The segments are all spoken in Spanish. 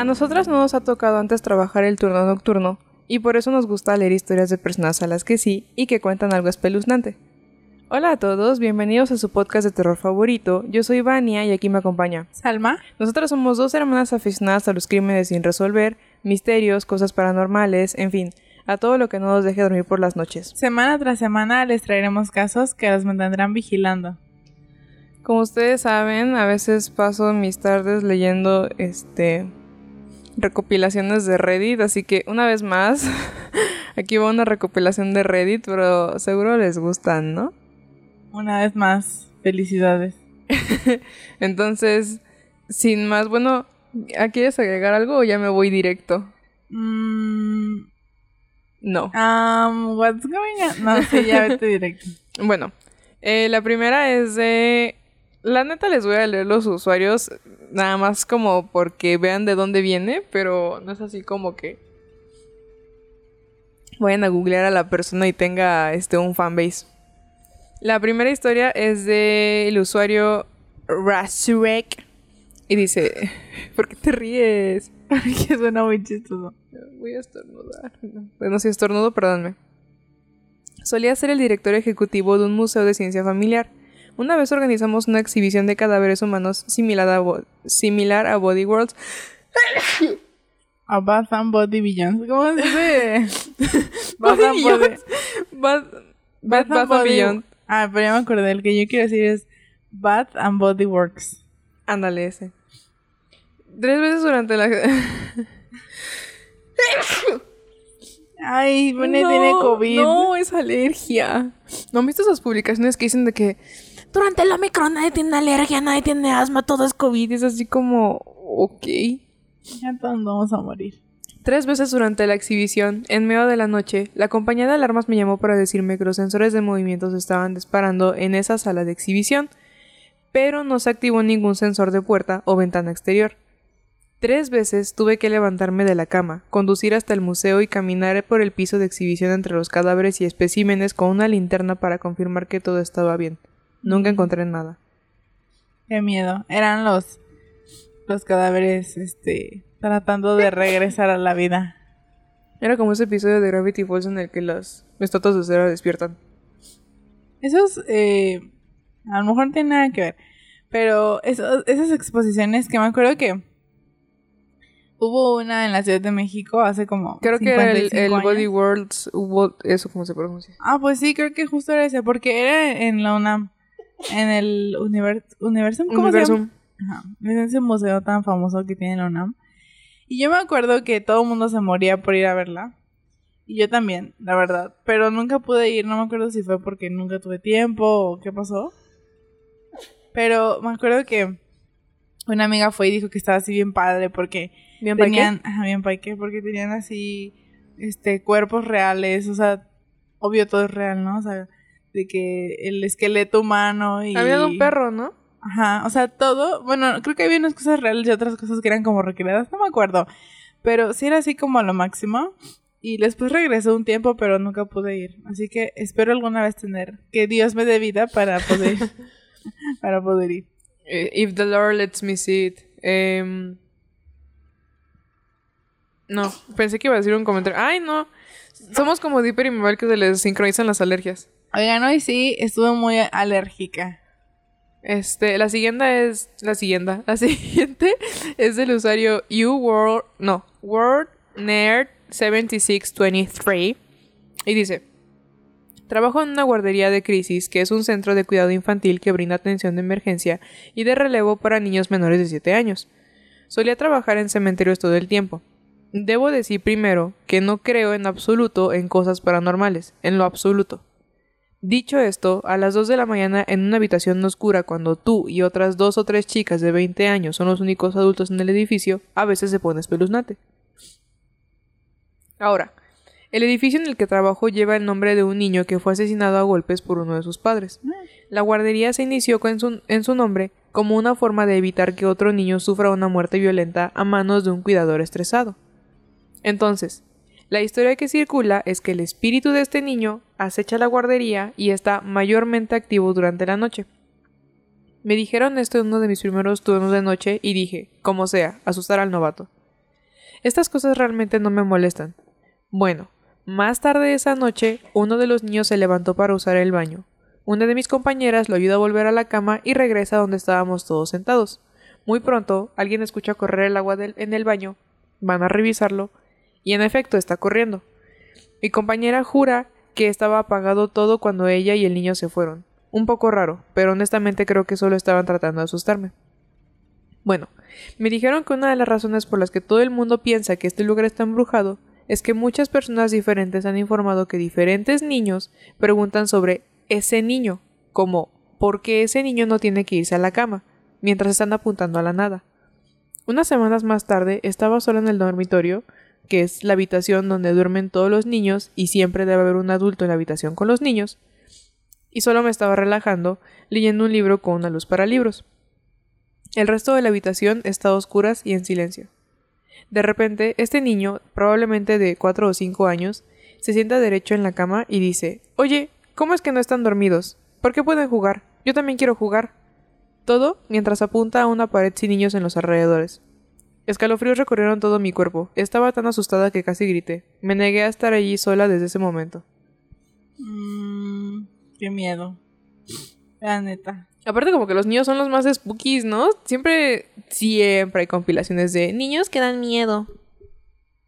A nosotras no nos ha tocado antes trabajar el turno nocturno, y por eso nos gusta leer historias de personas a las que sí y que cuentan algo espeluznante. Hola a todos, bienvenidos a su podcast de terror favorito. Yo soy Vania y aquí me acompaña Salma. Nosotras somos dos hermanas aficionadas a los crímenes sin resolver, misterios, cosas paranormales, en fin, a todo lo que no nos deje dormir por las noches. Semana tras semana les traeremos casos que los mantendrán vigilando. Como ustedes saben, a veces paso mis tardes leyendo este recopilaciones de Reddit, así que una vez más, aquí va una recopilación de Reddit, pero seguro les gustan, ¿no? Una vez más, felicidades. Entonces, sin más, bueno, ¿quieres agregar algo o ya me voy directo? Mm, No. um, what's going on? No, sí, ya vete directo. Bueno, eh, la primera es de... La neta les voy a leer los usuarios, nada más como porque vean de dónde viene, pero no es así como que vayan a googlear a la persona y tenga este un fanbase. La primera historia es del usuario Rasurek y dice, ¿por qué te ríes? que suena muy chistoso. Voy a estornudar. Bueno, si estornudo, perdónme. Solía ser el director ejecutivo de un museo de ciencia familiar. Una vez organizamos una exhibición de cadáveres humanos similar a, Bo- similar a Body Worlds. A Bath and Body Beyond. ¿Cómo se dice? Bath and Body. Bath, Bath, Bath and Body- Beyond. Ah, pero ya me acordé. El que yo quiero decir es Bath and Body Works. Ándale, ese. Tres veces durante la... Ay, Bonnie no, tiene COVID. No, es alergia. ¿No han visto esas publicaciones que dicen de que durante el Omicron nadie tiene alergia, nadie tiene asma, todo es COVID? Es así como, ok. Ya todos vamos a morir. Tres veces durante la exhibición, en medio de la noche, la compañía de alarmas me llamó para decirme que los sensores de movimientos estaban disparando en esa sala de exhibición, pero no se activó ningún sensor de puerta o ventana exterior. Tres veces tuve que levantarme de la cama, conducir hasta el museo y caminar por el piso de exhibición entre los cadáveres y especímenes con una linterna para confirmar que todo estaba bien. Nunca encontré nada. Qué miedo. Eran los los cadáveres, este, tratando de regresar a la vida. Era como ese episodio de Gravity Falls en el que las estatuas de cera despiertan. Esos, eh, a lo mejor no tienen nada que ver. Pero esos- esas exposiciones que me acuerdo que hubo una en la Ciudad de México hace como. Creo que era el, 55 el. Body Worlds, Wo- eso como se pronuncia. Ah, pues sí, creo que justo era ese, porque era en la UNAM. En el Univer Universum, ¿cómo se llama? Universum. Ajá, es ese museo tan famoso que tiene la UNAM. Y yo me acuerdo que todo el mundo se moría por ir a verla. Y yo también, la verdad. Pero nunca pude ir, no me acuerdo si fue porque nunca tuve tiempo o qué pasó. Pero me acuerdo que una amiga fue y dijo que estaba así bien padre porque Bien, tenían, ajá, bien paique, porque tenían así, este, cuerpos reales, o sea, obvio todo es real, ¿no? O sea, de que el esqueleto humano y... Había de un perro, ¿no? Ajá, o sea, todo, bueno, creo que había unas cosas reales y otras cosas que eran como recreadas, no me acuerdo, pero sí era así como a lo máximo. Y después regresé un tiempo, pero nunca pude ir. Así que espero alguna vez tener que Dios me dé vida para poder, para poder ir. Eh, If the Lord lets me see it. Em, no, pensé que iba a decir un comentario. Ay, no. Somos como Dipper y Mabel que se les sincronizan las alergias. Oigan, hoy sí estuve muy alérgica. Este, la siguiente es. La siguiente. La siguiente es del usuario uWorld. No, WorldNerd7623. Y dice: Trabajo en una guardería de crisis, que es un centro de cuidado infantil que brinda atención de emergencia y de relevo para niños menores de 7 años. Solía trabajar en cementerios todo el tiempo. Debo decir primero que no creo en absoluto en cosas paranormales, en lo absoluto. Dicho esto, a las 2 de la mañana en una habitación oscura cuando tú y otras dos o tres chicas de 20 años son los únicos adultos en el edificio, a veces se pone espeluznante. Ahora, el edificio en el que trabajo lleva el nombre de un niño que fue asesinado a golpes por uno de sus padres. La guardería se inició con su- en su nombre como una forma de evitar que otro niño sufra una muerte violenta a manos de un cuidador estresado. Entonces, la historia que circula es que el espíritu de este niño acecha la guardería y está mayormente activo durante la noche. Me dijeron esto en uno de mis primeros turnos de noche y dije, como sea, asustar al novato. Estas cosas realmente no me molestan. Bueno, más tarde esa noche, uno de los niños se levantó para usar el baño. Una de mis compañeras lo ayuda a volver a la cama y regresa donde estábamos todos sentados. Muy pronto, alguien escucha correr el agua en el baño, van a revisarlo, y en efecto está corriendo. Mi compañera jura que estaba apagado todo cuando ella y el niño se fueron. Un poco raro, pero honestamente creo que solo estaban tratando de asustarme. Bueno, me dijeron que una de las razones por las que todo el mundo piensa que este lugar está embrujado es que muchas personas diferentes han informado que diferentes niños preguntan sobre ese niño, como ¿por qué ese niño no tiene que irse a la cama? mientras están apuntando a la nada. Unas semanas más tarde estaba sola en el dormitorio, que es la habitación donde duermen todos los niños y siempre debe haber un adulto en la habitación con los niños, y solo me estaba relajando leyendo un libro con una luz para libros. El resto de la habitación está a oscuras y en silencio. De repente, este niño, probablemente de cuatro o cinco años, se sienta derecho en la cama y dice Oye, ¿cómo es que no están dormidos? ¿Por qué pueden jugar? Yo también quiero jugar. Todo mientras apunta a una pared sin niños en los alrededores. Escalofríos recorrieron todo mi cuerpo. Estaba tan asustada que casi grité. Me negué a estar allí sola desde ese momento. Mmm, qué miedo. La neta. Aparte como que los niños son los más spookies, ¿no? Siempre, siempre hay compilaciones de niños que dan miedo.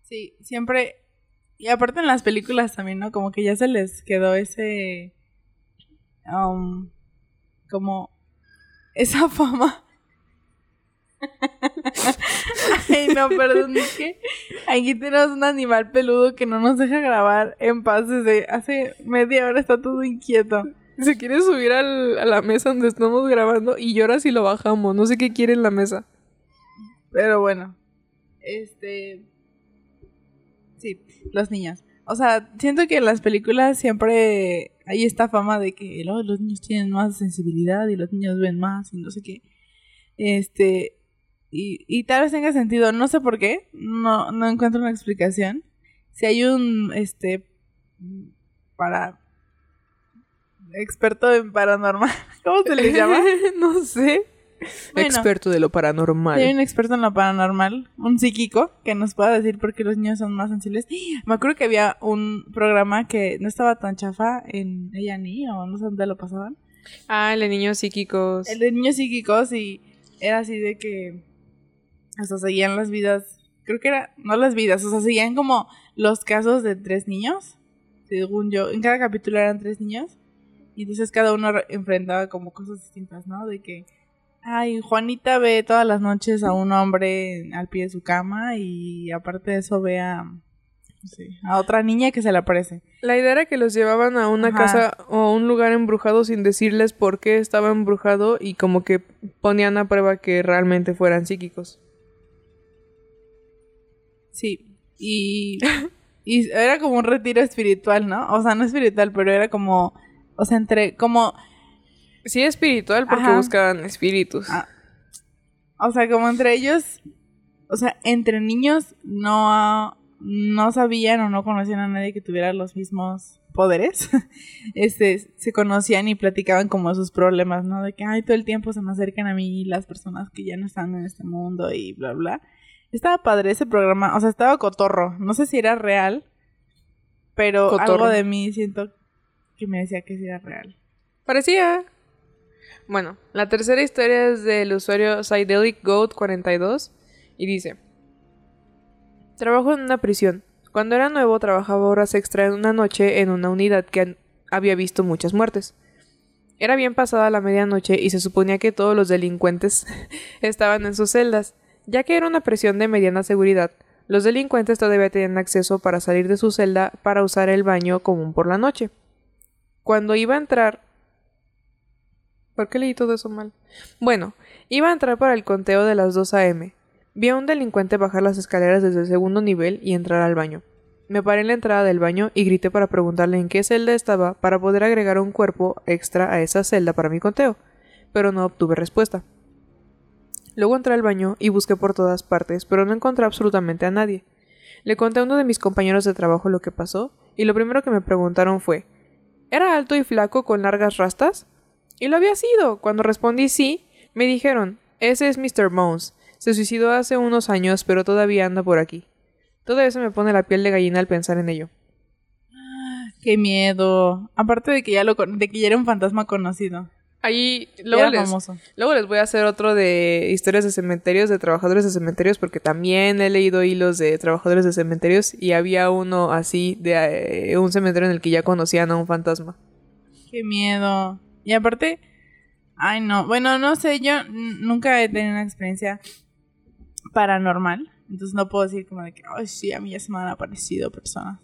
Sí, siempre. Y aparte en las películas también, ¿no? Como que ya se les quedó ese... Um, como esa fama. Ay, no, perdón, es que aquí tenemos un animal peludo que no nos deja grabar en paz desde hace media hora, está todo inquieto. Se quiere subir al, a la mesa donde estamos grabando y llora si lo bajamos. No sé qué quiere en la mesa. Pero bueno, este... Sí, los niños. O sea, siento que en las películas siempre hay esta fama de que los niños tienen más sensibilidad y los niños ven más y no sé qué. Este, y, y tal vez tenga sentido, no sé por qué, no, no encuentro una explicación. Si hay un, este, para experto en paranormal, ¿cómo se le llama? no sé. experto de lo paranormal. Hay un experto en lo paranormal, un psíquico, que nos pueda decir por qué los niños son más sensibles. Me acuerdo que había un programa que no estaba tan chafa en ella ni o no sé dónde lo pasaban. Ah, el de niños psíquicos. El de niños psíquicos y era así de que hasta seguían las vidas, creo que era, no las vidas, o sea, seguían como los casos de tres niños, según yo, en cada capítulo eran tres niños, y entonces cada uno enfrentaba como cosas distintas, ¿no? De que, ay, Juanita ve todas las noches a un hombre al pie de su cama y aparte de eso ve a, a otra niña que se le aparece. La idea era que los llevaban a una casa o a un lugar embrujado sin decirles por qué estaba embrujado y como que ponían a prueba que realmente fueran psíquicos. Sí, y, y era como un retiro espiritual, ¿no? O sea, no espiritual, pero era como, o sea, entre, como... Sí, espiritual porque buscaban espíritus. Ah. O sea, como entre ellos, o sea, entre niños no, no sabían o no conocían a nadie que tuviera los mismos poderes, este, se conocían y platicaban como sus problemas, ¿no? De que, ay, todo el tiempo se me acercan a mí las personas que ya no están en este mundo y bla, bla. Estaba padre ese programa, o sea, estaba cotorro. No sé si era real, pero algo de mí siento que me decía que sí era real. Parecía. Bueno, la tercera historia es del usuario Psydelic Goat 42 y dice: Trabajo en una prisión. Cuando era nuevo trabajaba horas extra en una noche en una unidad que había visto muchas muertes. Era bien pasada la medianoche y se suponía que todos los delincuentes estaban en sus celdas. Ya que era una prisión de mediana seguridad, los delincuentes todavía tenían acceso para salir de su celda para usar el baño común por la noche. Cuando iba a entrar... ¿Por qué leí todo eso mal? Bueno, iba a entrar para el conteo de las 2 a.m. Vi a un delincuente bajar las escaleras desde el segundo nivel y entrar al baño. Me paré en la entrada del baño y grité para preguntarle en qué celda estaba para poder agregar un cuerpo extra a esa celda para mi conteo, pero no obtuve respuesta. Luego entré al baño y busqué por todas partes, pero no encontré absolutamente a nadie. Le conté a uno de mis compañeros de trabajo lo que pasó, y lo primero que me preguntaron fue ¿Era alto y flaco con largas rastas? Y lo había sido. Cuando respondí sí, me dijeron ese es Mr. Bones. Se suicidó hace unos años, pero todavía anda por aquí. Todo eso me pone la piel de gallina al pensar en ello. Qué miedo. Aparte de que ya lo de que ya era un fantasma conocido. Ahí, luego les, famoso. luego les voy a hacer otro de historias de cementerios, de trabajadores de cementerios, porque también he leído hilos de trabajadores de cementerios y había uno así de eh, un cementerio en el que ya conocían a un fantasma. Qué miedo. Y aparte, ay no, bueno, no sé, yo nunca he tenido una experiencia paranormal, entonces no puedo decir como de que, ay sí, a mí ya se me han aparecido personas.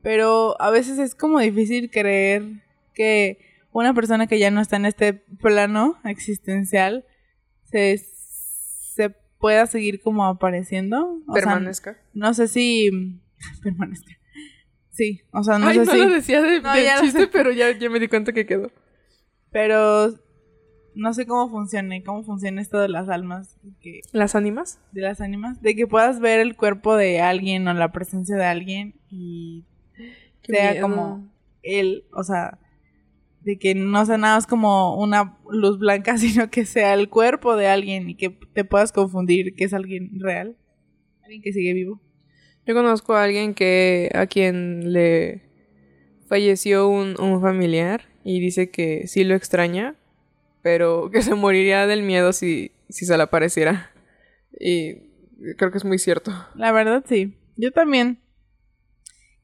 Pero a veces es como difícil creer que una persona que ya no está en este plano existencial se, se pueda seguir como apareciendo. O sea, Permanezca. no sé si permanezca. Sí, o sea, no Ay, sé no si lo decía de, No, de ya chiste, pero ya, ya me di cuenta que quedó. Pero no sé cómo funcione, cómo funciona esto de las almas, que, ¿Las ánimas? de las ánimas, de que puedas ver el cuerpo de alguien o la presencia de alguien y Qué sea miedo. como él, o sea, de que no sea nada más como una luz blanca, sino que sea el cuerpo de alguien y que te puedas confundir que es alguien real, alguien que sigue vivo. Yo conozco a alguien que a quien le falleció un, un familiar y dice que sí lo extraña, pero que se moriría del miedo si, si se le apareciera. Y creo que es muy cierto. La verdad sí, yo también.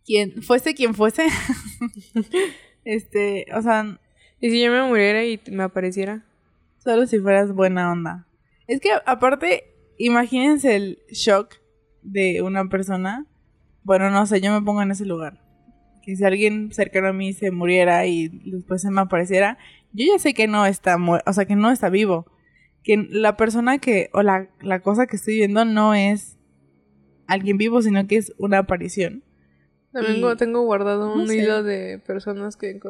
Quien fuese quien fuese, este, o sea, ¿Y si yo me muriera y me apareciera? Solo si fueras buena onda. Es que aparte, imagínense el shock de una persona. Bueno, no sé, yo me pongo en ese lugar. Que si alguien cercano a mí se muriera y después se me apareciera, yo ya sé que no está o sea, que no está vivo. Que la persona que, o la, la cosa que estoy viendo no es alguien vivo, sino que es una aparición. También Y- tengo guardado no un sé. hilo de personas que,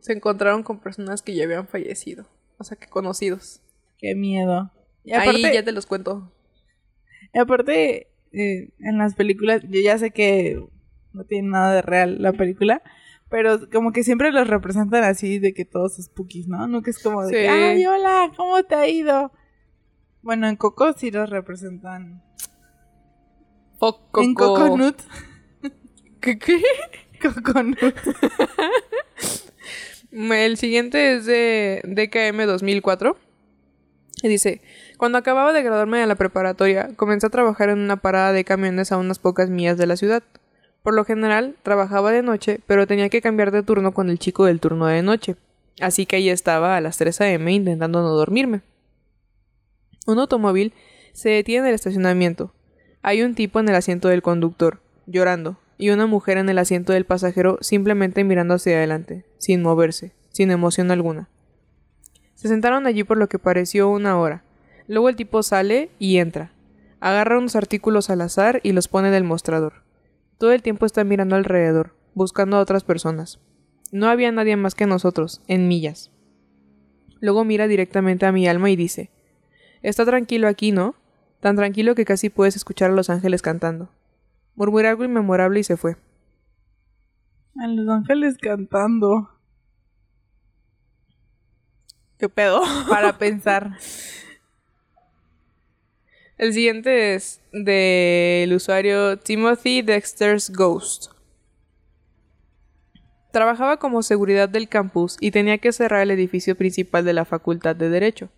se encontraron con personas que ya habían fallecido. O sea, que conocidos. Qué miedo. Y Ahí aparte, ya te los cuento. Y aparte, eh, en las películas, yo ya sé que no tiene nada de real la película, pero como que siempre los representan así de que todos spookies, ¿no? Nunca es como de, Sí. ay, hola, ¿cómo te ha ido? Bueno, en Coco sí los representan. Foco. En Coconut. ¿Qué? Coconut. El siguiente es de DKM 2004. Y dice, cuando acababa de graduarme de la preparatoria, comencé a trabajar en una parada de camiones a unas pocas millas de la ciudad. Por lo general, trabajaba de noche, pero tenía que cambiar de turno con el chico del turno de noche. Así que ahí estaba a las 3 a.m. intentando no dormirme. Un automóvil se detiene en el estacionamiento. Hay un tipo en el asiento del conductor, llorando, y una mujer en el asiento del pasajero simplemente mirando hacia adelante, sin moverse, sin emoción alguna. Se sentaron allí por lo que pareció una hora. Luego el tipo sale y entra. Agarra unos artículos al azar y los pone en el mostrador. Todo el tiempo está mirando alrededor, buscando a otras personas. No había nadie más que nosotros, en millas. Luego mira directamente a mi alma y dice, Está tranquilo aquí, ¿no? Tan tranquilo que casi puedes escuchar a los ángeles cantando. Murmuré algo inmemorable y se fue. A Los Ángeles cantando. ¿Qué pedo? Para pensar. El siguiente es del usuario Timothy Dexter's Ghost. Trabajaba como seguridad del campus y tenía que cerrar el edificio principal de la Facultad de Derecho.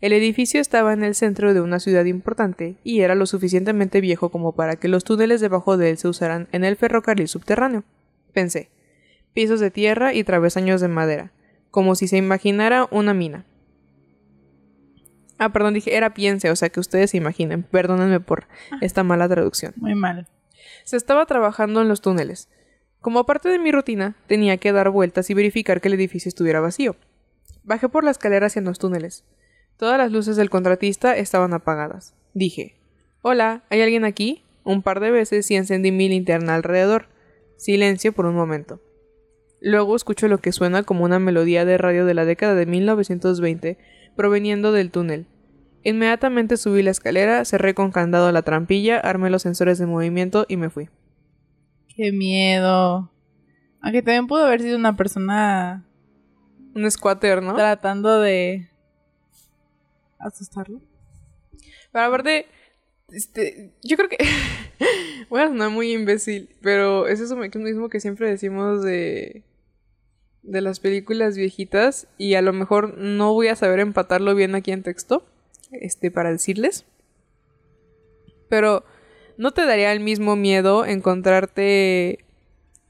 El edificio estaba en el centro de una ciudad importante y era lo suficientemente viejo como para que los túneles debajo de él se usaran en el ferrocarril subterráneo. Pensé. Pisos de tierra y travesaños de madera, como si se imaginara una mina. Ah, perdón, dije era piense, o sea que ustedes se imaginen. Perdónenme por esta mala traducción. Muy mal. Se estaba trabajando en los túneles. Como parte de mi rutina, tenía que dar vueltas y verificar que el edificio estuviera vacío. Bajé por la escalera hacia los túneles. Todas las luces del contratista estaban apagadas. Dije, Hola, ¿hay alguien aquí? Un par de veces y encendí mi linterna alrededor. Silencio por un momento. Luego escucho lo que suena como una melodía de radio de la década de 1920 proveniendo del túnel. Inmediatamente subí la escalera, cerré con candado la trampilla, armé los sensores de movimiento y me fui. Qué miedo. Aunque también pudo haber sido una persona Un squatter, ¿no? tratando de asustarlo. Pero aparte, Este, yo creo que voy a sonar muy imbécil, pero es eso mismo que siempre decimos de de las películas viejitas y a lo mejor no voy a saber empatarlo bien aquí en texto, este para decirles. Pero ¿no te daría el mismo miedo encontrarte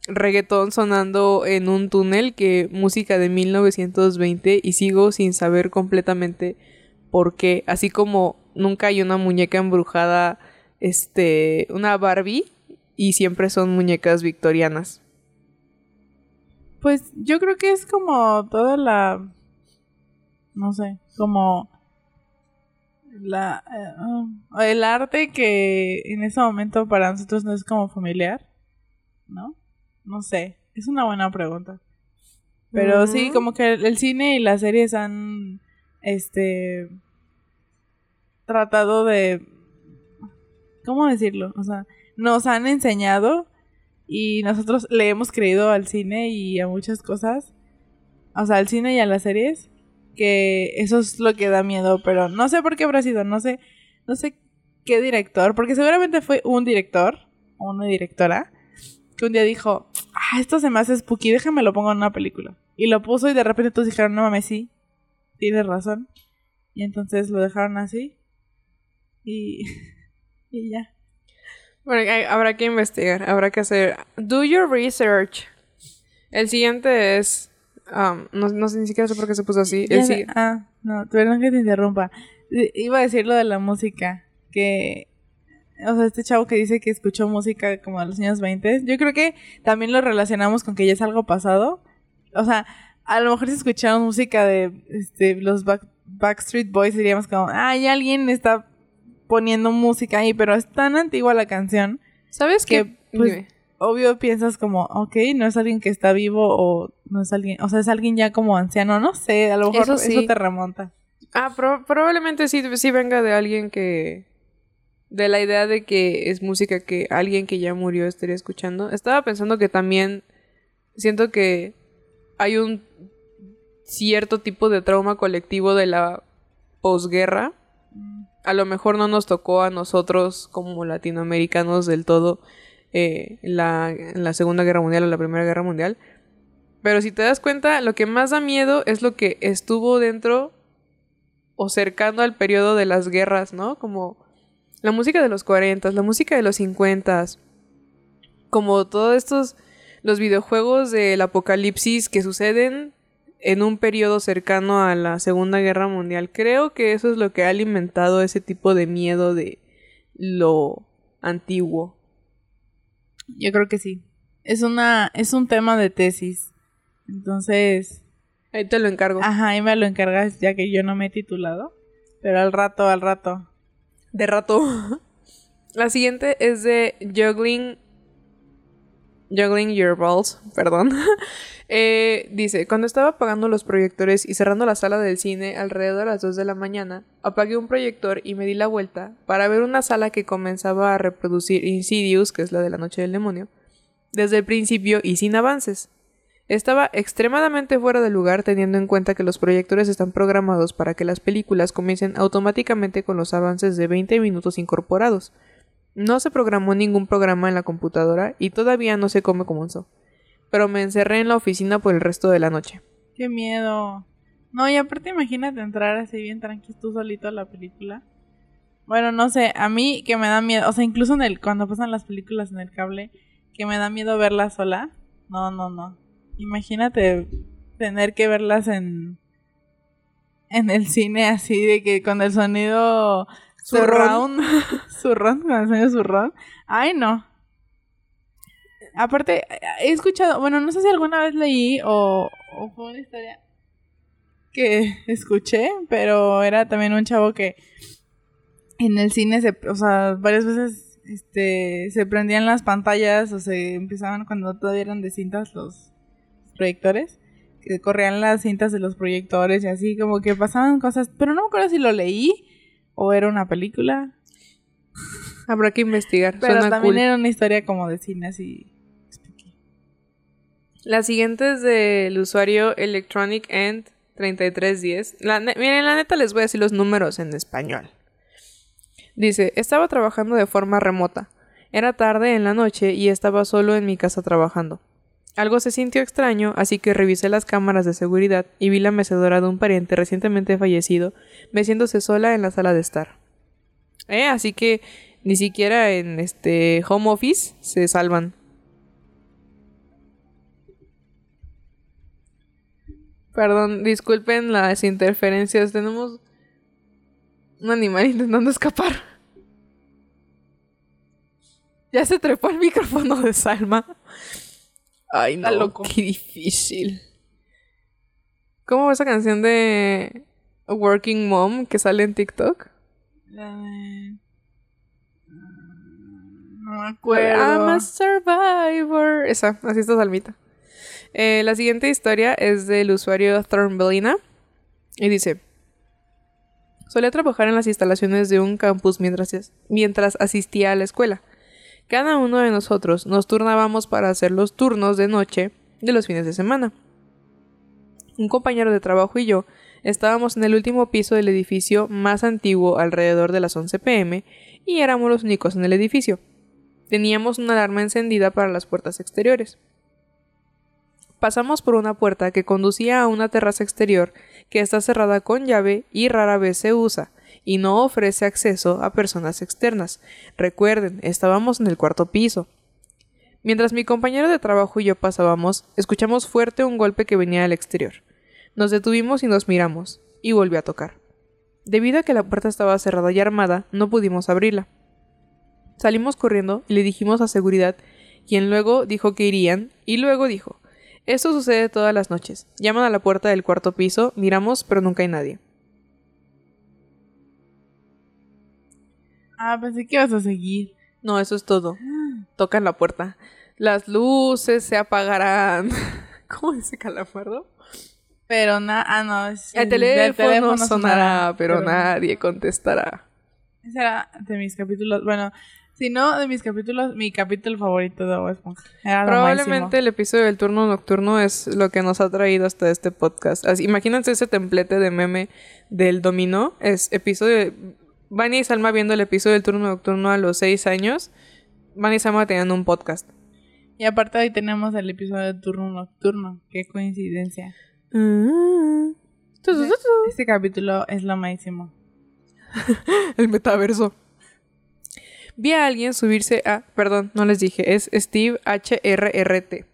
reggaetón sonando en un túnel que música de 1920 y sigo sin saber completamente por qué, así como nunca hay una muñeca embrujada, este, una Barbie y siempre son muñecas victorianas. Pues yo creo que es como toda la no sé, como la eh, el arte que en ese momento para nosotros no es como familiar, ¿no? No sé, es una buena pregunta. Pero sí, como que el, cine y las series han, este, tratado de, ¿cómo decirlo? O sea, nos han enseñado y nosotros le hemos creído al cine y a muchas cosas, o sea, al cine y a las series, que eso es lo que da miedo, pero no sé por qué habrá sido, no sé, no sé qué director, porque seguramente fue un director o una directora que un día dijo, ah, esto se me hace spooky, déjame lo pongo en una película. Y lo puso y de repente todos dijeron, no mames, sí, tienes razón. Y entonces lo dejaron así. Y, y ya. Bueno, habrá que investigar, habrá que hacer. Do your research. El siguiente es. Um, no, no, sé ni siquiera sé por qué se puso así. El ah, no, perdón que te interrumpa. Iba a decir lo de la música. Que o sea, este chavo que dice que escuchó música como a los años 20, yo creo que también lo relacionamos con que ya es algo pasado. O sea, a lo mejor si escuchamos música de este, los Backstreet Boys diríamos como, ay, alguien está poniendo música ahí, pero es tan antigua la canción. ¿Sabes que pues, obvio piensas como, ok, no es alguien que está vivo o no es alguien, o sea, es alguien ya como anciano, no sé, a lo mejor eso, te remonta. Ah, probablemente sí, sí venga de alguien que de la idea de que es música que alguien que ya murió estaría escuchando. Estaba pensando que también siento que hay un cierto tipo de trauma colectivo de la posguerra. A lo mejor no nos tocó a nosotros como latinoamericanos del todo eh, la, la Segunda Guerra Mundial o la Primera Guerra Mundial. Pero si te das cuenta, lo que más da miedo es lo que estuvo dentro o cercano al periodo de las guerras, ¿no? Como la música de los 40, la música de los 50, como todos estos, los videojuegos del apocalipsis que suceden en un periodo cercano a la Segunda Guerra Mundial. Creo que eso es lo que ha alimentado ese tipo de miedo de lo antiguo. Yo creo que sí. Es una es un tema de tesis. Entonces, ahí te lo encargo. Ajá, ahí me lo encargas ya que yo no me he titulado, pero al rato, al rato de rato. La siguiente es de Juggling. Juggling Your Balls, perdón. Eh, dice: Cuando estaba apagando los proyectores y cerrando la sala del cine alrededor de las 2 de la mañana, apagué un proyector y me di la vuelta para ver una sala que comenzaba a reproducir Insidious, que es la de la noche del demonio, desde el principio y sin avances. Estaba extremadamente fuera de lugar teniendo en cuenta que los proyectores están programados para que las películas comiencen automáticamente con los avances de 20 minutos incorporados. No se programó ningún programa en la computadora y todavía no sé cómo comenzó. Pero me encerré en la oficina por el resto de la noche. ¡Qué miedo! No, y aparte imagínate entrar así bien tranquilo tú solito a la película. Bueno, no sé, a mí que me da miedo, o sea, incluso en el cuando pasan las películas en el cable, que me da miedo verla sola. No, no, no. Imagínate tener que verlas en en el cine así de que con el sonido surround, el sonido surround. Ay, no. Aparte, he escuchado, bueno, no sé si alguna vez leí o, o fue una historia que escuché, pero era también un chavo que en el cine se, o sea, varias veces este se prendían las pantallas o se empezaban cuando todavía eran de cintas los proyectores, que corrían las cintas de los proyectores y así, como que pasaban cosas, pero no me acuerdo si lo leí o era una película. Habrá que investigar. Pero también era una historia como de cine así. La siguiente es del usuario Electronic End 3310. La miren, la neta les voy a decir los números en español. Dice, estaba trabajando de forma remota. Era tarde en la noche y estaba solo en mi casa trabajando. Algo se sintió extraño, así que revisé las cámaras de seguridad y vi la mecedora de un pariente recientemente fallecido meciéndose sola en la sala de estar. ¿Eh? Así que ni siquiera en este home office se salvan. Perdón, disculpen las interferencias. Tenemos un animal intentando escapar. Ya se trepó el micrófono de Salma. Ay, no, loco. qué difícil. ¿Cómo va esa canción de Working Mom que sale en TikTok? No me acuerdo. I'm a survivor. Esa, así está Salmita. Eh, la siguiente historia es del usuario Thornbellina y dice: Solía trabajar en las instalaciones de un campus mientras, mientras asistía a la escuela. Cada uno de nosotros nos turnábamos para hacer los turnos de noche de los fines de semana. Un compañero de trabajo y yo estábamos en el último piso del edificio más antiguo alrededor de las 11 pm y éramos los únicos en el edificio. Teníamos una alarma encendida para las puertas exteriores. Pasamos por una puerta que conducía a una terraza exterior que está cerrada con llave y rara vez se usa, y no ofrece acceso a personas externas. Recuerden, estábamos en el cuarto piso. Mientras mi compañero de trabajo y yo pasábamos, escuchamos fuerte un golpe que venía del exterior. Nos detuvimos y nos miramos, y volvió a tocar. Debido a que la puerta estaba cerrada y armada, no pudimos abrirla. Salimos corriendo y le dijimos a seguridad, quien luego dijo que irían, y luego dijo Esto sucede todas las noches. Llaman a la puerta del cuarto piso, miramos, pero nunca hay nadie. Ah, pensé que ibas a seguir. No, eso es todo. Tocan la puerta. Las luces se apagarán. ¿Cómo dice Calamardo? Pero nada, ah, no. Es el, teléfono, sonará, pero, nadie contestará. Ese era de mis capítulos. Bueno, si no, de mis capítulos, mi capítulo favorito de Bob Esponja. Probablemente el episodio del turno nocturno es lo que nos ha traído hasta este podcast. Así, imagínense ese templete de meme del dominó. Es episodio. Vani y Salma viendo el episodio del turno nocturno a los seis años. Vani y Salma teniendo un podcast. Y aparte ahí tenemos el episodio del turno nocturno. Qué coincidencia. Mm. Este, capítulo es lo máximo. el metaverso. Vi a alguien subirse a... Perdón, no les dije. Es Steve HRRT.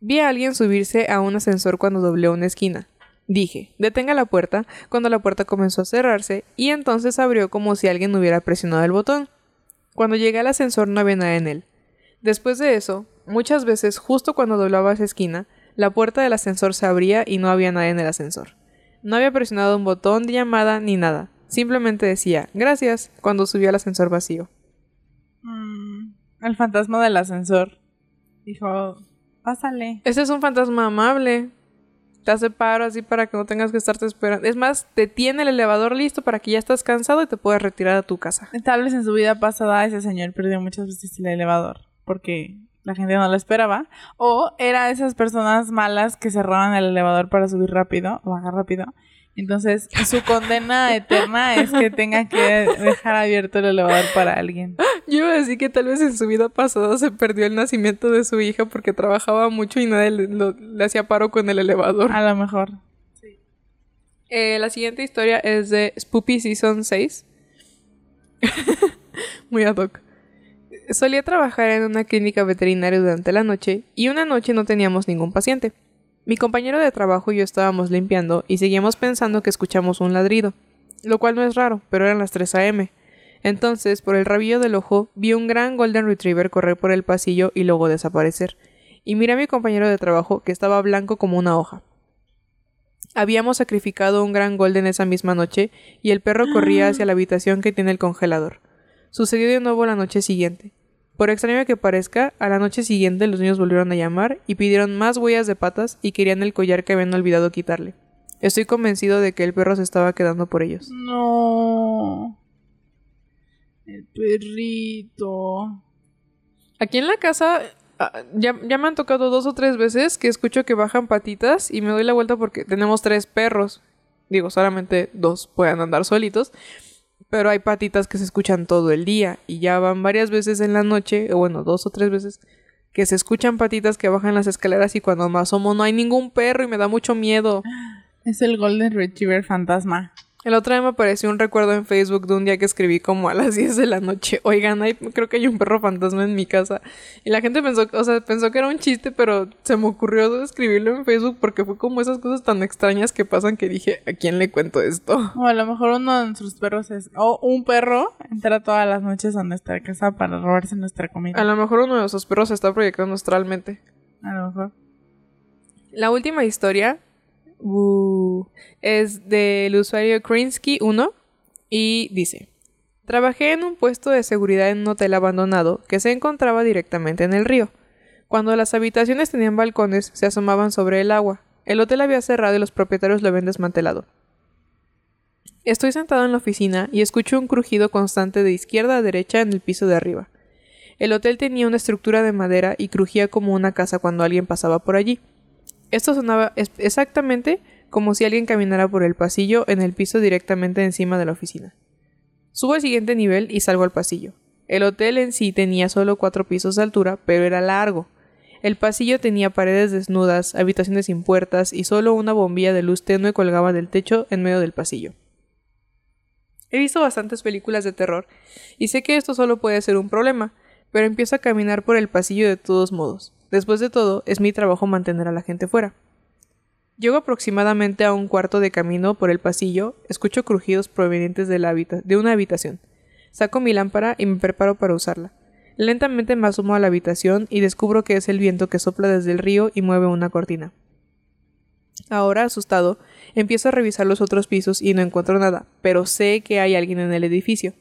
Vi a alguien subirse a un ascensor cuando dobló una esquina. Dije, detenga la puerta, cuando la puerta comenzó a cerrarse y entonces abrió como si alguien hubiera presionado el botón. Cuando llegué al ascensor no había nada en él. Después de eso, muchas veces justo cuando doblaba esa esquina, la puerta del ascensor se abría y no había nadie en el ascensor. No había presionado un botón de llamada ni nada. Simplemente decía, gracias, cuando subió al ascensor vacío. Mm, el fantasma del ascensor. Dijo, pásale. Ese es un fantasma amable te hace paro así para que no tengas que estarte esperando. Es más, te tiene el elevador listo para que ya estás cansado y te puedas retirar a tu casa. Tal vez en su vida pasada ese señor perdió muchas veces el elevador porque la gente no lo esperaba. O era esas personas malas que cerraban el elevador para subir rápido o bajar rápido entonces, su condena eterna es que tenga que dejar abierto el elevador para alguien. Yo iba a decir que tal vez en su vida pasada se perdió el nacimiento de su hija porque trabajaba mucho y nadie le, hacía paro con el elevador. A lo mejor. Sí. Eh, la siguiente historia es de Spoopy Season 6. Muy ad hoc. Solía trabajar en una clínica veterinaria durante la noche y una noche no teníamos ningún paciente. Mi compañero de trabajo y yo estábamos limpiando y seguíamos pensando que escuchamos un ladrido, lo cual no es raro, pero eran las 3 a.m. Entonces, por el rabillo del ojo, vi un gran Golden Retriever correr por el pasillo y luego desaparecer. Y miré a mi compañero de trabajo, que estaba blanco como una hoja. Habíamos sacrificado un gran Golden esa misma noche y el perro corría hacia la habitación que tiene el congelador. Sucedió de nuevo la noche siguiente. Por extraño que parezca, a la noche siguiente los niños volvieron a llamar y pidieron más huellas de patas y querían el collar que habían olvidado quitarle. Estoy convencido de que el perro se estaba quedando por ellos. No. El perrito. Aquí en la casa ah, ya, ya, me han tocado dos o tres veces que escucho que bajan patitas y me doy la vuelta porque tenemos tres perros. Digo, solamente dos pueden andar solitos. Pero hay patitas que se escuchan todo el día y ya van varias veces en la noche, o bueno, dos o tres veces, que se escuchan patitas que bajan las escaleras y cuando me asomo no hay ningún perro y me da mucho miedo. Es el Golden Retriever fantasma. El otro día me apareció un recuerdo en Facebook de un día que escribí como a las 10 de la noche. Oigan, hay, creo que hay un perro fantasma en mi casa. Y la gente pensó, o sea, pensó que era un chiste, pero se me ocurrió escribirlo en Facebook porque fue como esas cosas tan extrañas que pasan que dije, ¿a quién le cuento esto? O a lo mejor uno de nuestros perros es, o un perro entra todas las noches a nuestra casa para robarse nuestra comida. A lo mejor uno de nuestros perros se está proyectando astralmente. A lo mejor. La última historia Es del usuario Krinsky1 y dice: Trabajé en un puesto de seguridad en un hotel abandonado que se encontraba directamente en el río. Cuando las habitaciones tenían balcones, se asomaban sobre el agua. El hotel había cerrado y los propietarios lo habían desmantelado. Estoy sentado en la oficina y escucho un crujido constante de izquierda a derecha en el piso de arriba. El hotel tenía una estructura de madera y crujía como una casa cuando alguien pasaba por allí. Esto sonaba exactamente como si alguien caminara por el pasillo en el piso directamente encima de la oficina. Subo al siguiente nivel y salgo al pasillo. El hotel en sí tenía solo cuatro pisos de altura, pero era largo. El pasillo tenía paredes desnudas, habitaciones sin puertas y solo una bombilla de luz tenue colgaba del techo en medio del pasillo. He visto bastantes películas de terror y sé que esto solo puede ser un problema, pero empiezo a caminar por el pasillo de todos modos. Después de todo, es mi trabajo mantener a la gente fuera. Llego aproximadamente a un cuarto de camino por el pasillo, escucho crujidos provenientes de, una habitación. Saco mi lámpara y me preparo para usarla. Lentamente me asomo a la habitación y descubro que es el viento que sopla desde el río y mueve una cortina. Ahora, asustado, empiezo a revisar los otros pisos y no encuentro nada, pero sé que hay alguien en el edificio.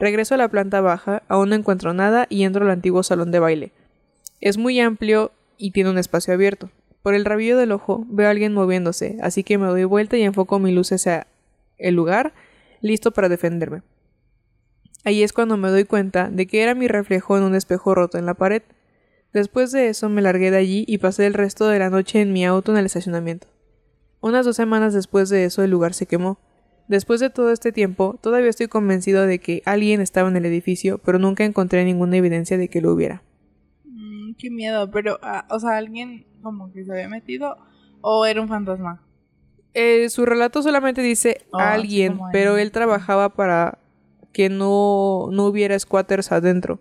Regreso a la planta baja, aún no encuentro nada y entro al antiguo salón de baile. Es muy amplio y tiene un espacio abierto. Por el rabillo del ojo veo a alguien moviéndose, así que me doy vuelta y enfoco mi luz hacia el lugar, listo para defenderme. Ahí es cuando me doy cuenta de que era mi reflejo en un espejo roto en la pared. Después de eso me largué de allí y pasé el resto de la noche en mi auto en el estacionamiento. Unas dos semanas después de eso el lugar se quemó. Después de todo este tiempo, todavía estoy convencido de que alguien estaba en el edificio, pero nunca encontré ninguna evidencia de que lo hubiera qué miedo, pero, ah, o sea, alguien como que se había metido o era un fantasma. Eh, su relato solamente dice oh, alguien, pero él trabajaba para que no, no hubiera squatters adentro.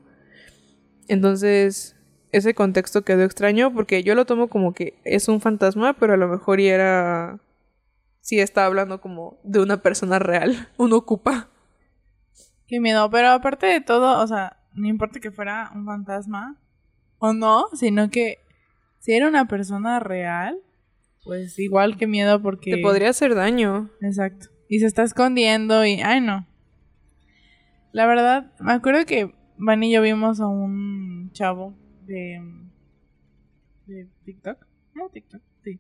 Entonces, ese contexto quedó extraño porque yo lo tomo como que es un fantasma, pero a lo mejor y era... Sí, está hablando como de una persona real, un ocupa. Qué miedo, pero aparte de todo, o sea, no importa que fuera un fantasma, o no, sino que si era una persona real, pues igual que miedo porque... Te podría hacer daño. Exacto. Y se está escondiendo y... Ay, no. La verdad, me acuerdo que Van y yo vimos a un chavo de... de TikTok. No, TikTok, sí.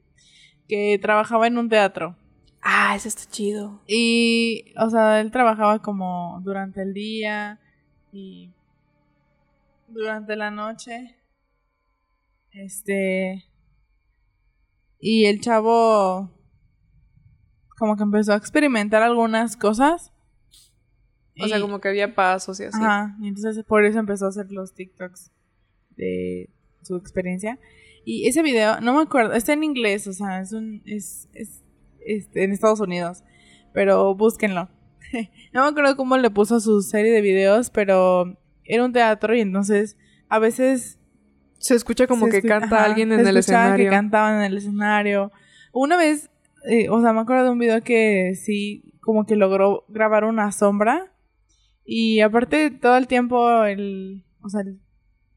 Que trabajaba en un teatro. Ah, eso está chido. Y, o sea, él trabajaba como durante el día y durante la noche este. Y el chavo. Como que empezó a experimentar algunas cosas. O sea, como que había pasos y así. Ajá. Y entonces por eso empezó a hacer los TikToks de su experiencia. Y ese video, no me acuerdo, está en inglés, o sea, es un. es, es, en Estados Unidos. Pero búsquenlo. no me acuerdo cómo le puso su serie de videos, pero era un teatro y entonces a veces se escucha como que canta alguien en el escenario. que cantaban en el escenario. Una vez, eh, o sea, me acuerdo de un video que sí, como que logró grabar una sombra. Y aparte, todo el tiempo, el, o sea,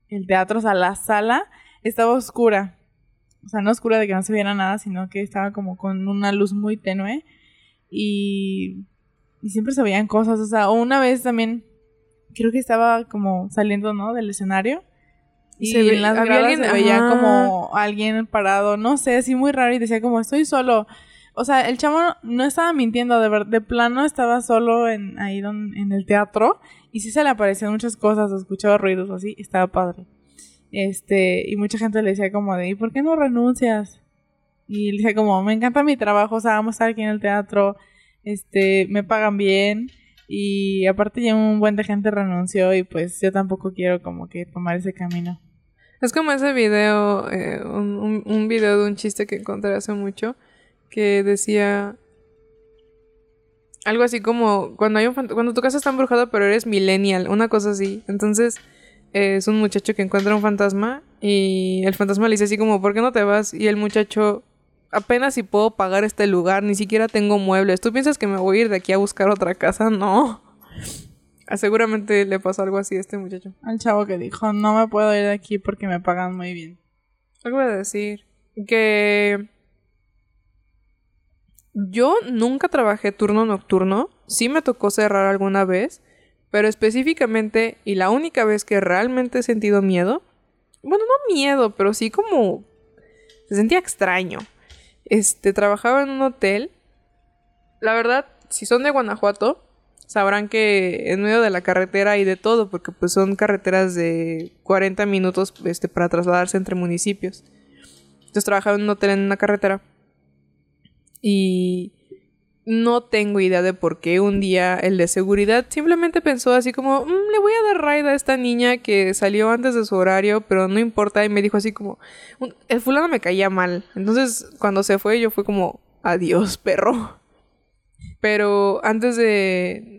el, teatro, o sea, la sala estaba oscura. O sea, no oscura de que no se viera nada, sino que estaba como con una luz muy tenue. Y, y siempre se veían cosas. O sea, una vez también, creo que estaba como saliendo, ¿no? Del escenario y se en las gradas se veía como alguien parado, no sé, así muy raro y decía como estoy solo. O sea, el chamo no estaba mintiendo, de, ver, de plano estaba solo en ahí en el teatro y sí se le aparecían muchas cosas, escuchaba ruidos así, estaba padre. Este, y mucha gente le decía como de, ¿y por qué no renuncias? Y le decía como, me encanta mi trabajo, o sea, vamos a estar aquí en el teatro, este, me pagan bien Y aparte ya un buen de gente renunció y pues yo tampoco quiero como que tomar ese camino. Es como ese video, eh, un, video de un chiste que encontré hace mucho, que decía algo así como cuando hay un cuando tu casa está embrujada pero eres millennial, una cosa así. Entonces es un muchacho que encuentra un fantasma y el fantasma le dice así como, ¿por qué no te vas? Y el muchacho, apenas si puedo pagar este lugar, ni siquiera tengo muebles. ¿Tú piensas que me voy a ir de aquí a buscar otra casa? No. Ah, Seguramente le pasó algo así a este muchacho. Al chavo que dijo, no me puedo ir de aquí porque me pagan muy bien. Algo voy a decir. Que yo nunca trabajé turno nocturno. Sí me tocó cerrar alguna vez. Pero específicamente, y la única vez que realmente he sentido miedo. Bueno, no miedo, pero sí como. Se sentía extraño. Este, trabajaba en un hotel. La verdad, si son de Guanajuato, sabrán que en medio de la carretera hay de todo, porque pues son carreteras de 40 minutos este, para trasladarse entre municipios. Entonces trabajaba en un hotel en una carretera. Y no tengo idea de por qué un día el de seguridad simplemente pensó así como, "Mm, le voy a dar raid a esta niña que salió antes de su horario, pero no importa. Y me dijo así como, "Un- el fulano me caía mal. Entonces cuando se fue yo fue como, adiós, perro. Pero antes de,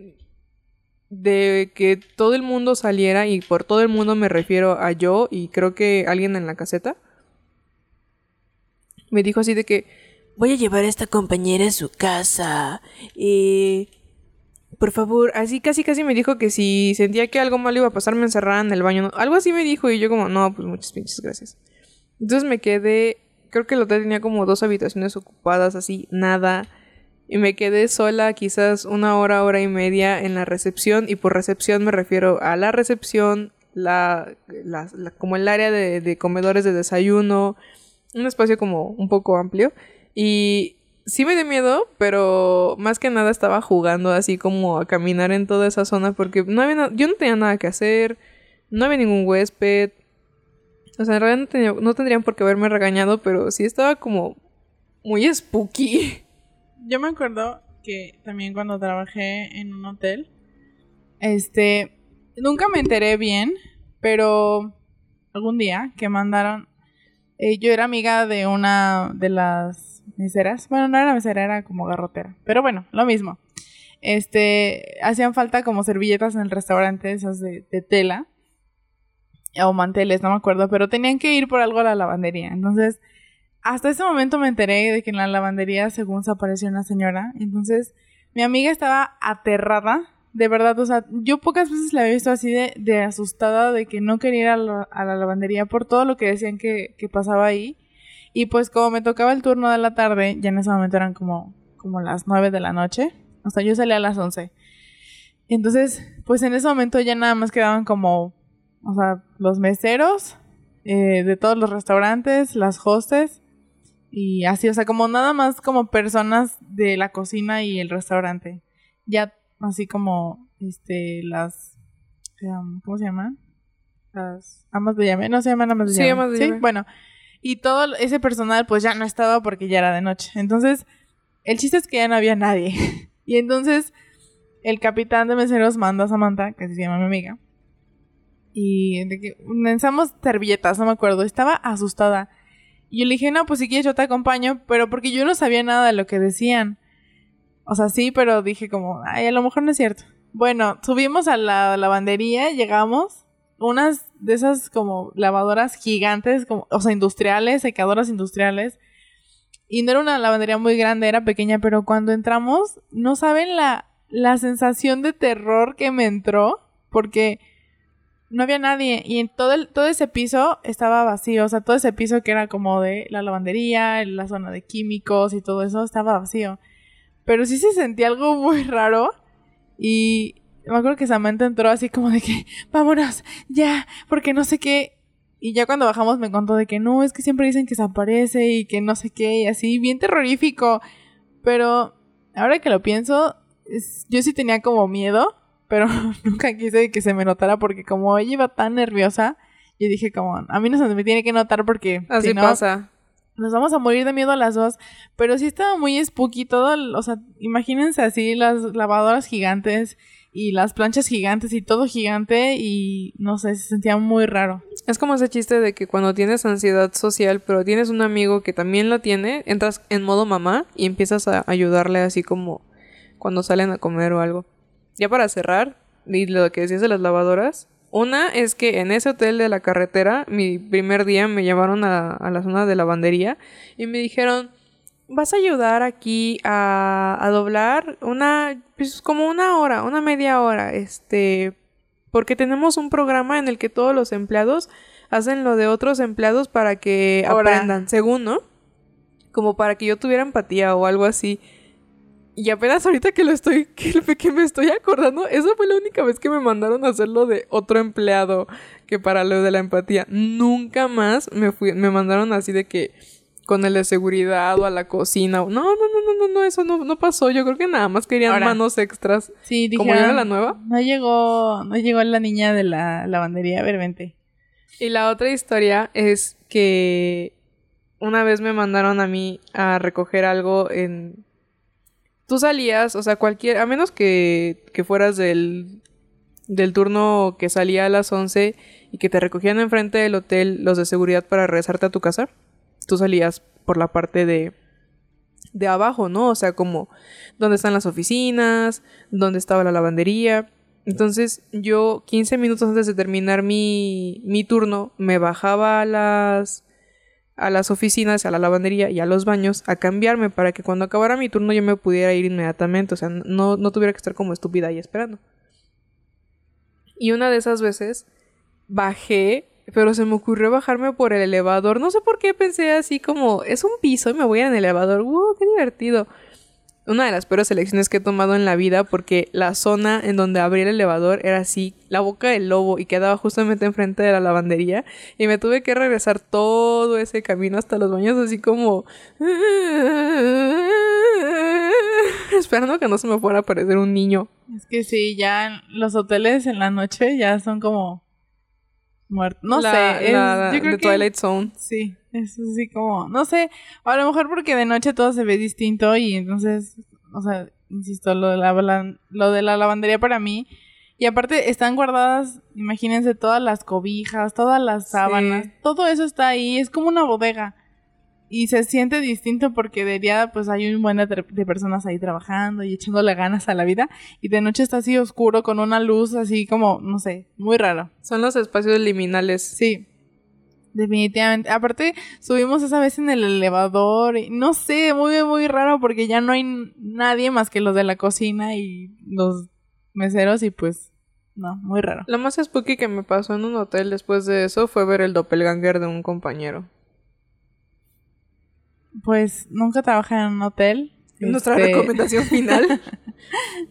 de que todo el mundo saliera, y por todo el mundo me refiero a yo y creo que alguien en la caseta, me dijo así de que voy a llevar a esta compañera a su casa y por favor, así casi casi me dijo que si sentía que algo malo iba a pasar me encerraran en el baño, algo así me dijo y yo como, no, pues muchas pinches gracias. Entonces me quedé, creo que el hotel tenía como dos habitaciones ocupadas, así, nada. Y me quedé sola quizás una hora, hora y media en la recepción. Y por recepción me refiero a la recepción, la, la- como el área de, de comedores de desayuno. Un espacio como un poco amplio. Y sí me dio miedo, pero más que nada estaba jugando así como a caminar en toda esa zona porque no había yo no tenía nada que hacer. No había ningún huésped. O sea, en realidad no, tenía- no tendrían por qué haberme regañado, pero sí estaba como muy spooky. Yo me acuerdo que también cuando trabajé en un hotel, este, nunca me enteré bien, pero algún día que mandaron, eh, yo era amiga de una de las meseras, bueno, no era mesera, era como garrotera, pero bueno, lo mismo. Este, hacían falta como servilletas en el restaurante, esas de, de tela, o manteles, no me acuerdo, pero tenían que ir por algo a la lavandería, entonces hasta ese momento me enteré de que en la lavandería, según se apareció una señora. Entonces, mi amiga estaba aterrada. De verdad, o sea, yo pocas veces la había visto así de, de asustada de que no quería ir a la, a la lavandería por todo lo que decían que, que pasaba ahí. Y pues como me tocaba el turno de la tarde, ya en ese momento eran como, como las 9 de la noche. O sea, yo salía a las 11. Entonces, pues en ese momento ya nada más quedaban como, o sea, los meseros eh, de todos los restaurantes, las hostes y así, o sea, como nada más como personas de la cocina y el restaurante. Ya así como, este, las, em, ¿cómo se llaman? Las amas de llave, no se llaman amas de Sí, llave. amas de llave. bueno. Y todo ese personal pues ya no estaba porque ya era de noche. Entonces, el chiste es que ya no había nadie. y entonces, el capitán de meseros manda a Samantha, que se llama mi amiga. Y de que pensamos servilletas, no me acuerdo. Estaba asustada. Y yo le dije, no, pues si quieres yo te acompaño, pero porque yo no sabía nada de lo que decían. O sea, sí, pero dije como, ay, a lo mejor no es cierto. Bueno, subimos a la lavandería, llegamos, unas de esas como lavadoras gigantes, como, o sea, industriales, secadoras industriales. Y no era una lavandería muy grande, era pequeña, pero cuando entramos, no saben la, la sensación de terror que me entró, porque no había nadie y en todo todo ese piso estaba vacío, o sea, todo ese piso que era como de la lavandería, la zona de químicos y todo eso estaba vacío. Pero sí se sentía algo muy raro y me acuerdo que Samantha entró así como de que, vámonos, ya, porque no sé qué. Y ya cuando bajamos me contó de que no, es que siempre dicen que se aparece y que no sé qué, y así, bien terrorífico. Pero ahora que lo pienso, yo sí tenía como miedo, pero nunca quise que se me notara porque como ella iba tan nerviosa, yo dije como, a mí no se me tiene que notar porque Así si no, pasa. nos vamos a morir de miedo a las dos. Pero sí estaba muy spooky todo. O sea, imagínense así las lavadoras gigantes y las planchas gigantes y todo gigante. Y no sé, se sentía muy raro. Es como ese chiste de que cuando tienes ansiedad social, pero tienes un amigo que también la tiene, entras en modo mamá y empiezas a ayudarle así como cuando salen a comer o algo. Ya para cerrar, y lo que decías de las lavadoras, una es que en ese hotel de la carretera, mi primer día me llevaron a, a la zona de lavandería y me dijeron, vas a ayudar aquí a, a doblar una, pues como una hora, una media hora, este, porque tenemos un programa en el que todos los empleados hacen lo de otros empleados para que aprendan, según, ¿no? Como para que yo tuviera empatía o algo así. Y apenas ahorita que lo estoy, que, que me estoy acordando, esa fue la única vez que me mandaron a hacer lo de otro empleado que para lo de la empatía. Nunca más me fui, me mandaron así de que con el de seguridad o a la cocina. No, no, no, no, no, no, eso no, no pasó. Yo creo que nada más querían Ahora. manos extras. Sí, ¿Como yo era la nueva? No llegó, no llegó la niña de la lavandería. A ver, vente. Y la otra historia es que una vez me mandaron a mí a recoger algo en... Tú salías, o sea, cualquier... A menos que, que fueras del, del turno que salía a las 11 y que te recogían enfrente del hotel los de seguridad para regresarte a tu casa. Tú salías por la parte de... De abajo, ¿no? O sea, como donde están las oficinas, donde estaba la lavandería. Entonces yo 15 minutos antes de terminar mi, mi turno me bajaba a las, a las oficinas, a la lavandería y a los baños a cambiarme para que cuando acabara mi turno yo me pudiera ir inmediatamente, o sea, no, no tuviera que estar como estúpida ahí esperando. Y una de esas veces bajé, pero se me ocurrió bajarme por el elevador, no sé por qué pensé así como, es un piso y me voy en el elevador, ¡wow! ¡Qué divertido! Una de las peores elecciones que he tomado en la vida porque la zona en donde abrí el elevador era así, la boca del lobo y quedaba justamente enfrente de la lavandería y me tuve que regresar todo ese camino hasta los baños así como esperando que no se me fuera a aparecer un niño. Es que sí, ya los hoteles en la noche ya son como muertos. No La- sé, es- la yo creo que Twilight Zone. sí, es así como, no sé, a lo mejor porque de noche todo se ve distinto y entonces, o sea, insisto, lo de la, la- lo de la lavandería para mí y aparte están guardadas, imagínense todas las cobijas, todas las sábanas, Sí. todo eso está ahí, es como una bodega. Y se siente distinto porque de día pues hay un buen de, de personas ahí trabajando y echándole ganas a la vida. Y de noche está así oscuro con una luz así como, no sé, muy raro. Son los espacios liminales. Sí. Definitivamente. Aparte, subimos esa vez en el elevador. Y no sé, muy, muy raro porque ya no hay nadie más que los de la cocina y los meseros y pues, no, muy raro. Lo más spooky que me pasó en un hotel después de eso fue ver el doppelganger de un compañero. Pues nunca trabajé en un hotel. Nuestra Este, recomendación final.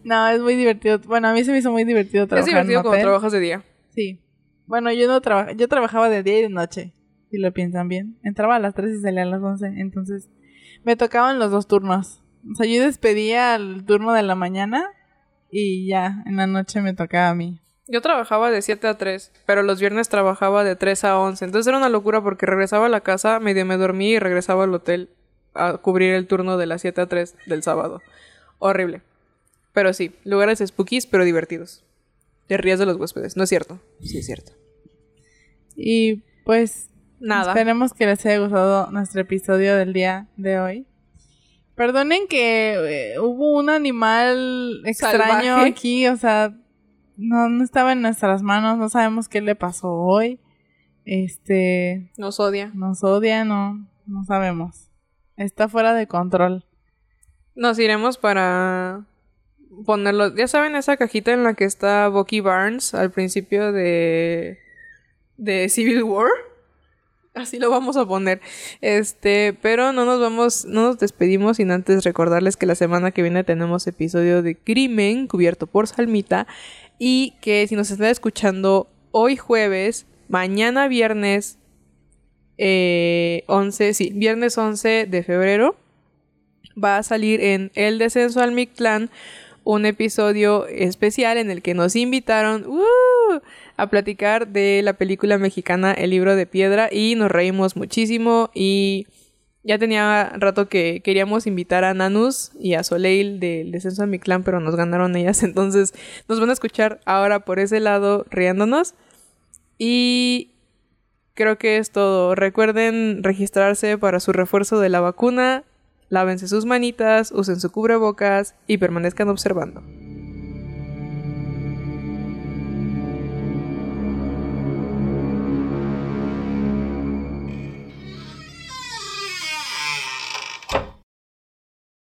No, es muy divertido. Bueno, a mí se me hizo muy divertido es trabajar divertido en un cuando hotel. trabajas de día. Sí. Bueno, yo no traba- yo trabajaba de día y de noche, si lo piensan bien. Entraba a las 3 y salía a las 11, entonces me tocaban los dos turnos. O sea, yo despedía el turno de la mañana y ya, en la noche me tocaba a mí. Yo trabajaba de 7 a 3, pero los viernes trabajaba de 3 a 11. Entonces era una locura porque regresaba a la casa, medio me dormí y regresaba al hotel a cubrir el turno de las 7 a 3 del sábado. Horrible. Pero sí, lugares spookies pero divertidos. Te rías de los huéspedes, ¿no es cierto? Sí, es cierto. Y pues Nada. esperemos que les haya gustado nuestro episodio del día de hoy. Perdonen que eh, hubo un animal extraño Salvaje. aquí, o sea, no, no estaba en nuestras manos, no sabemos qué le pasó hoy. Este, Nos odia. nos odia, no, no sabemos. Está fuera de control. Nos iremos para ponerlo. Ya saben esa cajita en la que está Bucky Barnes al principio de de Civil War. Así lo vamos a poner. Este, pero no nos vamos, no nos despedimos sin antes recordarles que la semana que viene tenemos episodio de Crimen cubierto por Salmita y que si nos están escuchando hoy jueves, mañana viernes eh, 11, sí, viernes 11 de febrero va a salir en El Descenso al Mictlán un episodio especial en el que nos invitaron ¡uh! a platicar de la película mexicana El libro de piedra y nos reímos muchísimo y Ya tenía rato que queríamos invitar a Nanus y a Soleil del descenso de mi clan, pero nos ganaron ellas. Entonces nos van a escuchar ahora por ese lado riéndonos. Y creo que es todo. Recuerden registrarse para su refuerzo de la vacuna. Lávense sus manitas, usen su cubrebocas y permanezcan observando.